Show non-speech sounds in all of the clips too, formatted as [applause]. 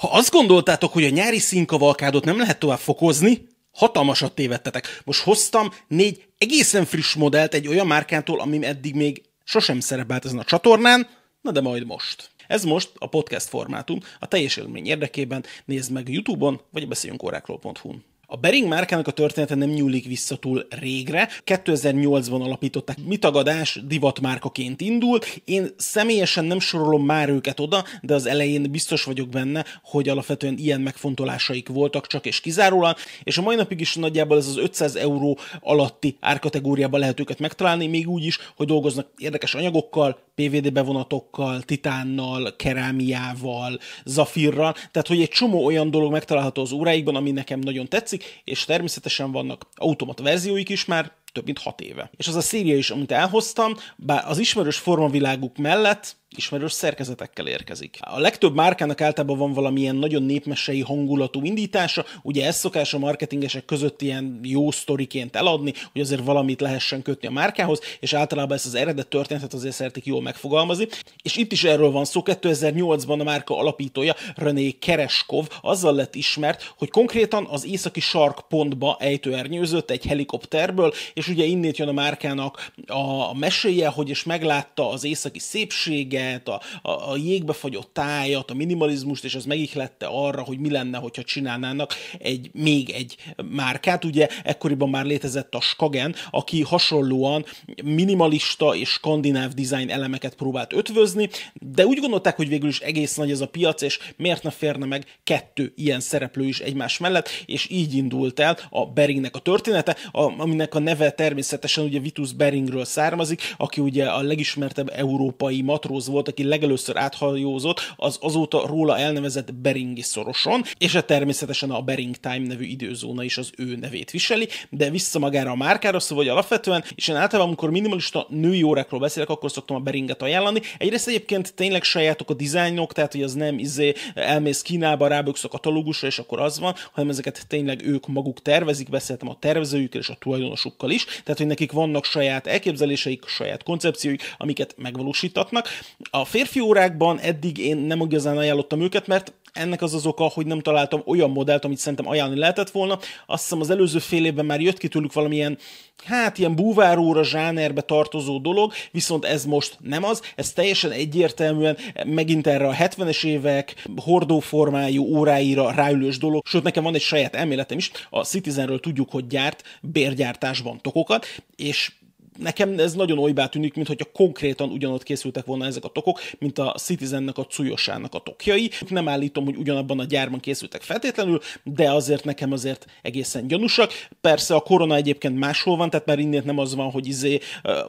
Ha azt gondoltátok, hogy a nyári színkavalkádot nem lehet tovább fokozni, hatalmasat tévedtetek. Most hoztam négy egészen friss modellt egy olyan márkától, ami eddig még sosem szerepelt ezen a csatornán, na de majd most. Ez most a podcast formátum, a teljes élmény érdekében nézd meg YouTube-on, vagy a beszéljünkórákról.hu-n. A Bering márkának a története nem nyúlik vissza túl régre. 2008-ban alapították, mitagadás divatmárkaként indult. Én személyesen nem sorolom már őket oda, de az elején biztos vagyok benne, hogy alapvetően ilyen megfontolásaik voltak csak és kizárólag, és a mai napig is nagyjából ez az 500 euró alatti árkategóriában lehet őket megtalálni, még úgy is, hogy dolgoznak érdekes anyagokkal, PVD bevonatokkal, titánnal, kerámiával, zafirral, tehát hogy egy csomó olyan dolog megtalálható az óráikban, ami nekem nagyon tetszik, és természetesen vannak automata verzióik is már, több mint hat éve. És az a széria is, amit elhoztam, bár az ismerős formaviláguk mellett ismerős szerkezetekkel érkezik. A legtöbb márkának általában van valamilyen nagyon népmesei hangulatú indítása, ugye ez szokás a marketingesek között ilyen jó sztoriként eladni, hogy azért valamit lehessen kötni a márkához, és általában ezt az eredet történetet azért szeretik jól megfogalmazni. És itt is erről van szó, 2008-ban a márka alapítója René Kereskov azzal lett ismert, hogy konkrétan az északi sarkpontba ejtőernyőzött egy helikopterből, és ugye innét jön a márkának a meséje, hogy is meglátta az északi szépséget, jeget, a, a, a jégbe fagyott tájat, a minimalizmust, és az megihlette arra, hogy mi lenne, hogyha csinálnának egy, még egy márkát. Ugye ekkoriban már létezett a Skagen, aki hasonlóan minimalista és skandináv design elemeket próbált ötvözni, de úgy gondolták, hogy végül is egész nagy ez a piac, és miért ne férne meg kettő ilyen szereplő is egymás mellett, és így indult el a Beringnek a története, aminek a neve természetesen ugye Vitus Beringről származik, aki ugye a legismertebb európai matróz volt, aki legelőször áthajózott, az azóta róla elnevezett Beringi szoroson, és a hát természetesen a Bering Time nevű időzóna is az ő nevét viseli, de vissza magára a márkára, szóval hogy alapvetően, és én általában, amikor minimalista női órákról beszélek, akkor szoktam a Beringet ajánlani. Egyrészt egyébként tényleg sajátok a dizájnok, tehát hogy az nem izé elmész Kínába, ráböksz a katalógusra, és akkor az van, hanem ezeket tényleg ők maguk tervezik, beszéltem a tervezőjükkel és a tulajdonosukkal is, tehát hogy nekik vannak saját elképzeléseik, saját koncepcióik, amiket megvalósítatnak, a férfi órákban eddig én nem igazán ajánlottam őket, mert ennek az az oka, hogy nem találtam olyan modellt, amit szerintem ajánlani lehetett volna. Azt hiszem az előző fél évben már jött ki tőlük valamilyen, hát ilyen búváróra zsánerbe tartozó dolog, viszont ez most nem az, ez teljesen egyértelműen megint erre a 70-es évek hordóformájú óráira ráülős dolog, sőt nekem van egy saját elméletem is, a Citizenről tudjuk, hogy gyárt bérgyártásban tokokat, és nekem ez nagyon olybá tűnik, mint hogyha konkrétan ugyanott készültek volna ezek a tokok, mint a Citizennek a Cuyosának a tokjai. Nem állítom, hogy ugyanabban a gyárban készültek feltétlenül, de azért nekem azért egészen gyanúsak. Persze a korona egyébként máshol van, tehát már innen nem az van, hogy izé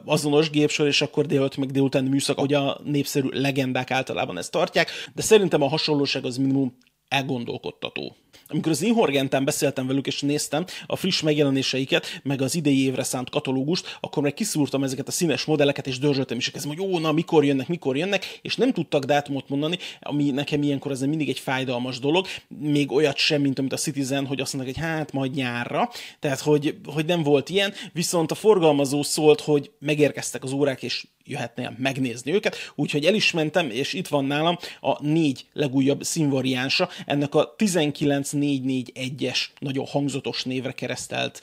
azonos gépsor, és akkor délután meg délután műszak, hogy a népszerű legendák általában ezt tartják, de szerintem a hasonlóság az minimum elgondolkodtató. Amikor az Inhorgentán beszéltem velük, és néztem a friss megjelenéseiket, meg az idei évre szánt katalógust, akkor meg kiszúrtam ezeket a színes modelleket, és dörzsöltem is, kezdem, hogy ó, na, mikor jönnek, mikor jönnek, és nem tudtak dátumot mondani, ami nekem ilyenkor ez mindig egy fájdalmas dolog, még olyat sem, mint amit a Citizen, hogy azt mondják, hogy hát majd nyárra, tehát hogy, hogy nem volt ilyen, viszont a forgalmazó szólt, hogy megérkeztek az órák, és jöhetnél megnézni őket, úgyhogy el is mentem, és itt van nálam a négy legújabb színvariánsa, ennek a 19441-es nagyon hangzatos névre keresztelt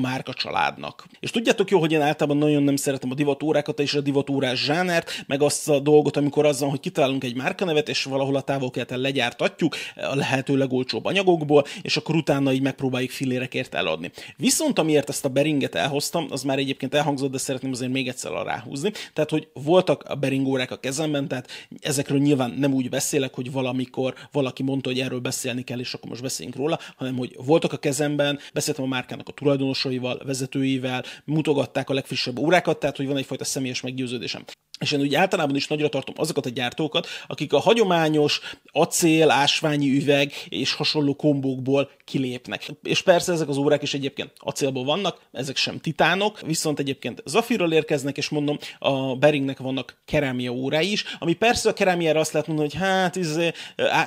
márka családnak. És tudjátok jó, hogy én általában nagyon nem szeretem a divatórákat és a divatórás zsánert, meg azt a dolgot, amikor azzal, hogy kitalálunk egy márkanevet, és valahol a távol legyártatjuk a lehető legolcsóbb anyagokból, és akkor utána így megpróbáljuk filérekért eladni. Viszont amiért ezt a beringet elhoztam, az már egyébként elhangzott, de szeretném azért még egyszer ráhúzni. Tehát, hogy voltak a beringórák a kezemben, tehát ezekről nyilván nem úgy beszélek, hogy valamikor valaki mondta, hogy erről beszélni kell, és akkor most beszéljünk róla, hanem hogy voltak a kezemben, beszéltem a márkának a tulajdonosaival, vezetőivel, mutogatták a legfrissebb órákat, tehát hogy van egyfajta személyes meggyőződésem. És én úgy általában is nagyra tartom azokat a gyártókat, akik a hagyományos acél, ásványi üveg és hasonló kombókból kilépnek. És persze ezek az órák is egyébként acélból vannak, ezek sem titánok, viszont egyébként zafirral érkeznek, és mondom, a Beringnek vannak kerámia órái is, ami persze a kerámiára azt lehet mondani, hogy hát izé,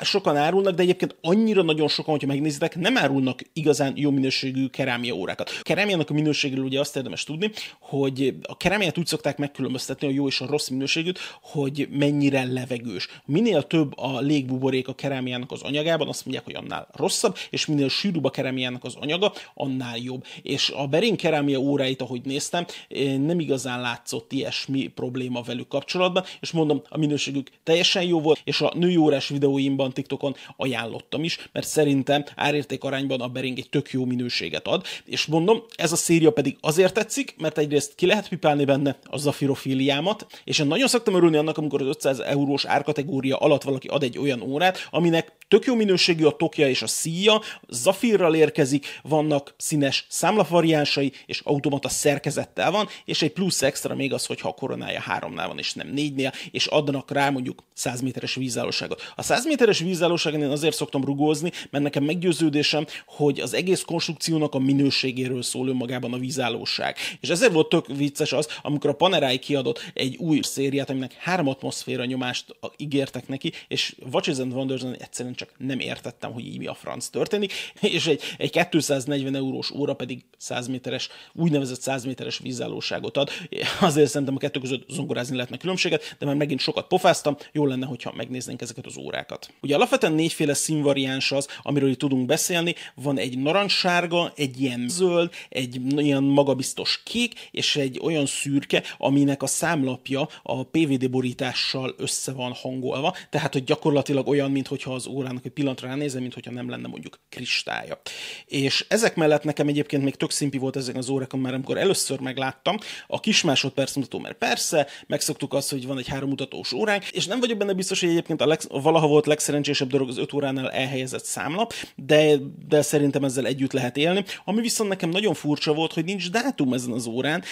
sokan árulnak, de egyébként annyira nagyon sokan, hogyha megnézitek, nem árulnak igazán jó minőségű kerámia órákat. A kerámiának a minőségről ugye azt érdemes tudni, hogy a kerámiát úgy szokták megkülönböztetni a jó és a rossz rossz minőségűt, hogy mennyire levegős. Minél több a légbuborék a kerámiának az anyagában, azt mondják, hogy annál rosszabb, és minél sűrűbb a kerámiának az anyaga, annál jobb. És a Berin kerámia óráit, ahogy néztem, nem igazán látszott ilyesmi probléma velük kapcsolatban, és mondom, a minőségük teljesen jó volt, és a női órás videóimban TikTokon ajánlottam is, mert szerintem árérték arányban a Bering egy tök jó minőséget ad, és mondom, ez a széria pedig azért tetszik, mert egyrészt ki lehet pipálni benne a zafirofiliámat, és én nagyon szoktam örülni annak, amikor az 500 eurós árkategória alatt valaki ad egy olyan órát, aminek tök jó minőségű a tokja és a szíja, zafirral érkezik, vannak színes számlapvariánsai, és automata szerkezettel van, és egy plusz extra még az, hogyha a koronája háromnál van, és nem négynél, és adnak rá mondjuk 100 méteres vízállóságot. A 100 méteres vízállóságon én azért szoktam rugózni, mert nekem meggyőződésem, hogy az egész konstrukciónak a minőségéről szól önmagában a vízállóság. És ezért volt tök vicces az, amikor a Panerai kiadott egy új szériát, aminek három atmoszféra nyomást ígértek neki, és Watches and Wonders egyszerűen csak nem értettem, hogy így mi a franc történik, [laughs] és egy, egy 240 eurós óra pedig 100 méteres, úgynevezett 100 méteres vízállóságot ad. Azért szerintem a kettő között zongorázni lehetne különbséget, de már megint sokat pofáztam, jó lenne, hogyha megnéznénk ezeket az órákat. Ugye alapvetően négyféle színvariáns az, amiről itt tudunk beszélni. Van egy narancssárga, egy ilyen zöld, egy ilyen magabiztos kék, és egy olyan szürke, aminek a számlapja a PVD borítással össze van hangolva, tehát hogy gyakorlatilag olyan, mintha az órának egy pillanatra ránézem, mintha nem lenne mondjuk kristálya. És ezek mellett nekem egyébként még tök szimpi volt ezek az órákon, már amikor először megláttam, a kis másodperc mutató, mert persze, megszoktuk azt, hogy van egy három mutatós óránk, és nem vagyok benne biztos, hogy egyébként a leg, valaha volt legszerencsésebb dolog az öt óránál elhelyezett számlap, de, de szerintem ezzel együtt lehet élni. Ami viszont nekem nagyon furcsa volt, hogy nincs dátum ezen az órán,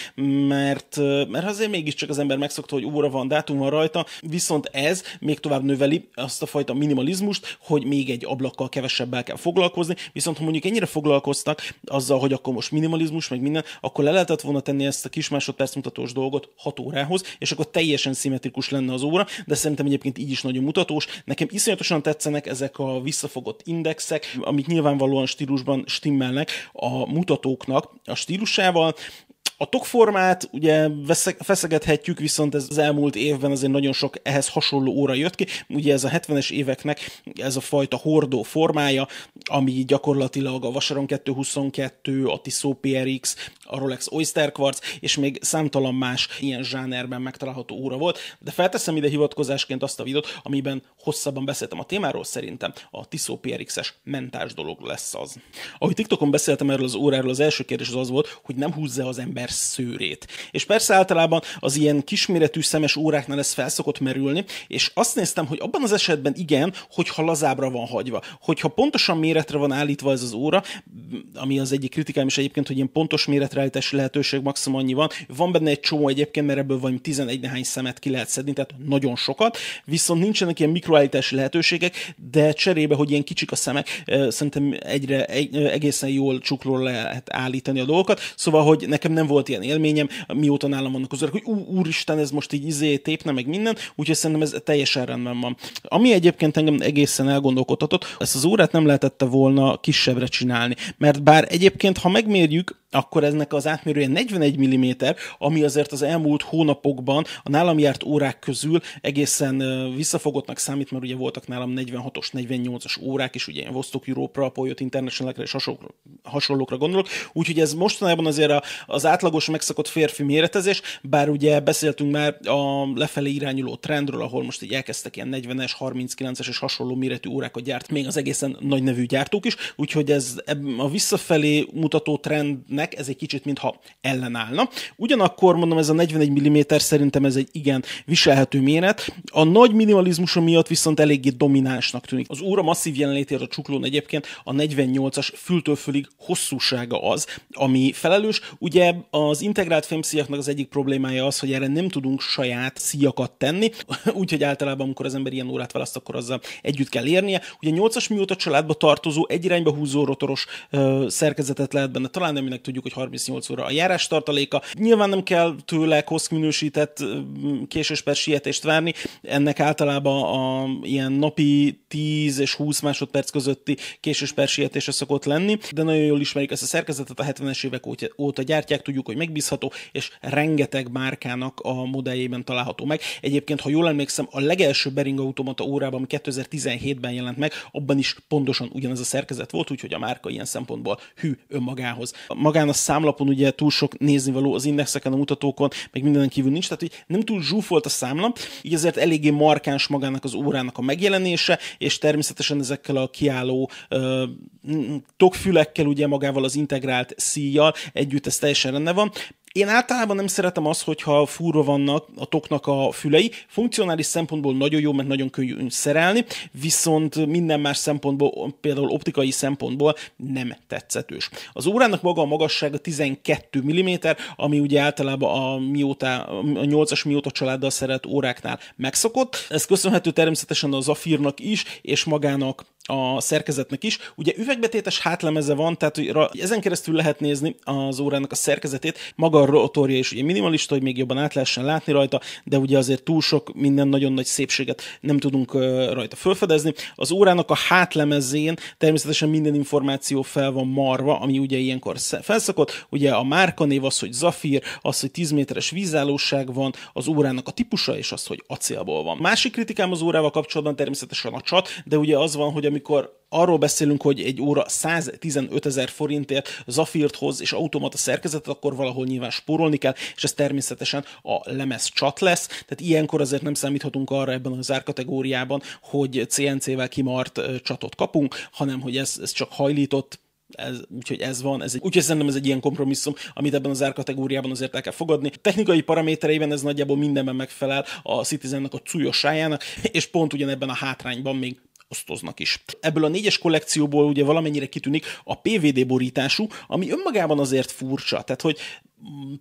mert, mert azért mégiscsak az ember megszokta, hogy óra van, dátum van rajta, viszont ez még tovább növeli azt a fajta minimalizmust, hogy még egy ablakkal kevesebbel kell foglalkozni, viszont ha mondjuk ennyire foglalkoztak azzal, hogy akkor most minimalizmus, meg minden, akkor le lehetett volna tenni ezt a kis másodperc mutatós dolgot 6 órához, és akkor teljesen szimmetrikus lenne az óra, de szerintem egyébként így is nagyon mutatós. Nekem iszonyatosan tetszenek ezek a visszafogott indexek, amik nyilvánvalóan stílusban stimmelnek a mutatóknak a stílusával, a tokformát ugye feszegethetjük, viszont ez az elmúlt évben azért nagyon sok ehhez hasonló óra jött ki. Ugye ez a 70-es éveknek ez a fajta hordó formája, ami gyakorlatilag a Vasaron 222, a Tissot PRX, a Rolex Oyster Quartz, és még számtalan más ilyen zsánerben megtalálható óra volt. De felteszem ide hivatkozásként azt a videót, amiben hosszabban beszéltem a témáról, szerintem a Tissot PRX-es mentás dolog lesz az. Ahogy TikTokon beszéltem erről az óráról, az első kérdés az az volt, hogy nem húzza az ember ember szőrét. És persze általában az ilyen kisméretű szemes óráknál ez felszokott merülni, és azt néztem, hogy abban az esetben igen, hogyha lazábra van hagyva. Hogyha pontosan méretre van állítva ez az óra, ami az egyik kritikám is egyébként, hogy ilyen pontos méretreállítási lehetőség maximum annyi van. Van benne egy csomó egyébként, mert ebből vagy 11 nehány szemet ki lehet szedni, tehát nagyon sokat, viszont nincsenek ilyen mikroállítási lehetőségek, de cserébe, hogy ilyen kicsik a szemek, szerintem egyre egészen jól csuklóra lehet állítani a dolgokat. Szóval, hogy nekem nem volt ilyen élményem, mióta nálam vannak az hogy ú, úristen, ez most így izé tépne meg minden, úgyhogy szerintem ez teljesen rendben van. Ami egyébként engem egészen elgondolkodhatott, ezt az órát nem lehetette volna kisebbre csinálni, mert bár egyébként, ha megmérjük, akkor eznek az átmérője 41 mm, ami azért az elmúlt hónapokban a nálam járt órák közül egészen visszafogottnak számít, mert ugye voltak nálam 46-os, 48-as órák is, ugye Vostok Europe-ra, Polyot International-ra és hasonlókra gondolok, úgyhogy ez mostanában azért az átlagos megszokott férfi méretezés, bár ugye beszéltünk már a lefelé irányuló trendről, ahol most így elkezdtek ilyen 40-es, 39-es és hasonló méretű órákat gyárt, még az egészen nagy nevű gyártók is, úgyhogy ez a visszafelé mutató trend nek ez egy kicsit mintha ellenállna. Ugyanakkor mondom, ez a 41 mm szerintem ez egy igen viselhető méret. A nagy minimalizmusa miatt viszont eléggé dominánsnak tűnik. Az óra masszív jelenlétért a csuklón egyébként a 48-as fültől fölig hosszúsága az, ami felelős. Ugye az integrált fémszíjaknak az egyik problémája az, hogy erre nem tudunk saját szíjakat tenni, [laughs] úgyhogy általában, amikor az ember ilyen órát választ, akkor azzal együtt kell érnie. Ugye 8-as mióta családba tartozó, egy irányba húzó rotoros ö, szerkezetet lehet benne találni, aminek tudjuk, hogy 38 óra a járás tartaléka. Nyilván nem kell tőle koszkminősített késős per sietést várni, ennek általában a ilyen napi 10 és 20 másodperc közötti késős per sietése szokott lenni, de nagyon jól ismerik ezt a szerkezetet, a 70-es évek óta gyártják, tudjuk, hogy megbízható, és rengeteg márkának a modelljében található meg. Egyébként, ha jól emlékszem, a legelső Bering automata órában, ami 2017-ben jelent meg, abban is pontosan ugyanez a szerkezet volt, úgyhogy a márka ilyen szempontból hű önmagához. Magán a számlapon ugye túl sok néznivaló az indexeken, a mutatókon, meg minden kívül nincs, tehát hogy nem túl zsúfolt a számla, így ezért eléggé markáns magának az órának a megjelenése, és természetesen ezekkel a kiálló uh, tokfülekkel, ugye magával az integrált szíjjal együtt ez teljesen rendben van. Én általában nem szeretem azt, hogyha fúrva vannak a toknak a fülei. Funkcionális szempontból nagyon jó, mert nagyon könnyű szerelni, viszont minden más szempontból, például optikai szempontból nem tetszetős. Az órának maga a magassága 12 mm, ami ugye általában a, mióta, a 8-as mióta családdal szeret óráknál megszokott. Ez köszönhető természetesen az Zafirnak is, és magának a szerkezetnek is. Ugye üvegbetétes hátlemeze van, tehát hogy ezen keresztül lehet nézni az órának a szerkezetét. Maga a rotorja is ugye minimalista, hogy még jobban át lehessen látni rajta, de ugye azért túl sok minden nagyon nagy szépséget nem tudunk rajta felfedezni. Az órának a hátlemezén természetesen minden információ fel van marva, ami ugye ilyenkor felszakott. Ugye a márkanév az, hogy Zafir, az, hogy 10 méteres vízállóság van, az órának a típusa, és az, hogy acélból van. Másik kritikám az órával kapcsolatban természetesen a csat, de ugye az van, hogy amikor arról beszélünk, hogy egy óra 115 ezer forintért Zafirt hoz és automata szerkezetet, akkor valahol nyilván spórolni kell, és ez természetesen a lemez csat lesz. Tehát ilyenkor azért nem számíthatunk arra ebben az árkategóriában, hogy CNC-vel kimart csatot kapunk, hanem hogy ez, ez csak hajlított ez, úgyhogy ez van, ez egy, úgyhogy szerintem ez egy ilyen kompromisszum, amit ebben az árkategóriában azért el kell fogadni. Technikai paramétereiben ez nagyjából mindenben megfelel a Citizennek a cúlyossájának, és pont ugyanebben a hátrányban még osztoznak is. Ebből a négyes kollekcióból ugye valamennyire kitűnik a PVD borítású, ami önmagában azért furcsa, tehát hogy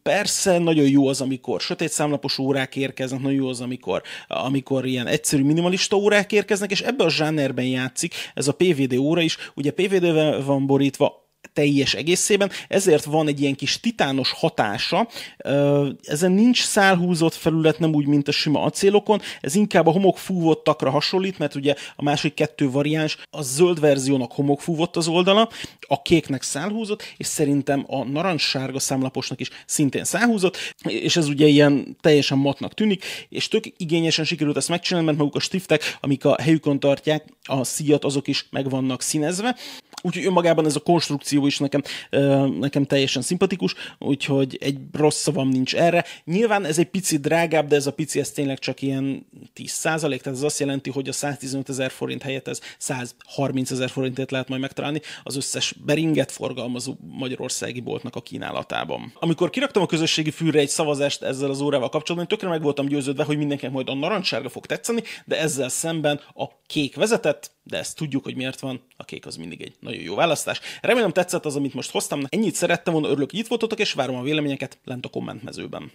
Persze nagyon jó az, amikor sötét számlapos órák érkeznek, nagyon jó az, amikor, amikor ilyen egyszerű minimalista órák érkeznek, és ebben a zsánerben játszik ez a PVD óra is. Ugye PVD-vel van borítva, teljes egészében, ezért van egy ilyen kis titános hatása. Ezen nincs szálhúzott felület, nem úgy, mint a sima acélokon, ez inkább a homokfúvottakra hasonlít, mert ugye a másik kettő variáns, a zöld verziónak homokfúvott az oldala, a kéknek szálhúzott, és szerintem a narancssárga számlaposnak is szintén szálhúzott, és ez ugye ilyen teljesen matnak tűnik, és tök igényesen sikerült ezt megcsinálni, mert maguk a stiftek, amik a helyükön tartják a szíjat, azok is meg vannak színezve. Úgyhogy önmagában ez a konstrukció is nekem, nekem teljesen szimpatikus, úgyhogy egy rossz szavam nincs erre. Nyilván ez egy pici drágább, de ez a pici ez tényleg csak ilyen 10 százalék, tehát ez azt jelenti, hogy a 115 ezer forint helyett ez 130 ezer forintért lehet majd megtalálni az összes beringet forgalmazó magyarországi boltnak a kínálatában. Amikor kiraktam a közösségi fűre egy szavazást ezzel az órával kapcsolatban, tökre meg voltam győződve, hogy mindenkinek majd a narancssárga fog tetszeni, de ezzel szemben a kék vezetett, de ezt tudjuk, hogy miért van, a kék az mindig egy nagyon jó választás. Remélem tetszett az, amit most hoztam. Ennyit szerettem volna, örülök, itt voltatok, és várom a véleményeket lent a kommentmezőben.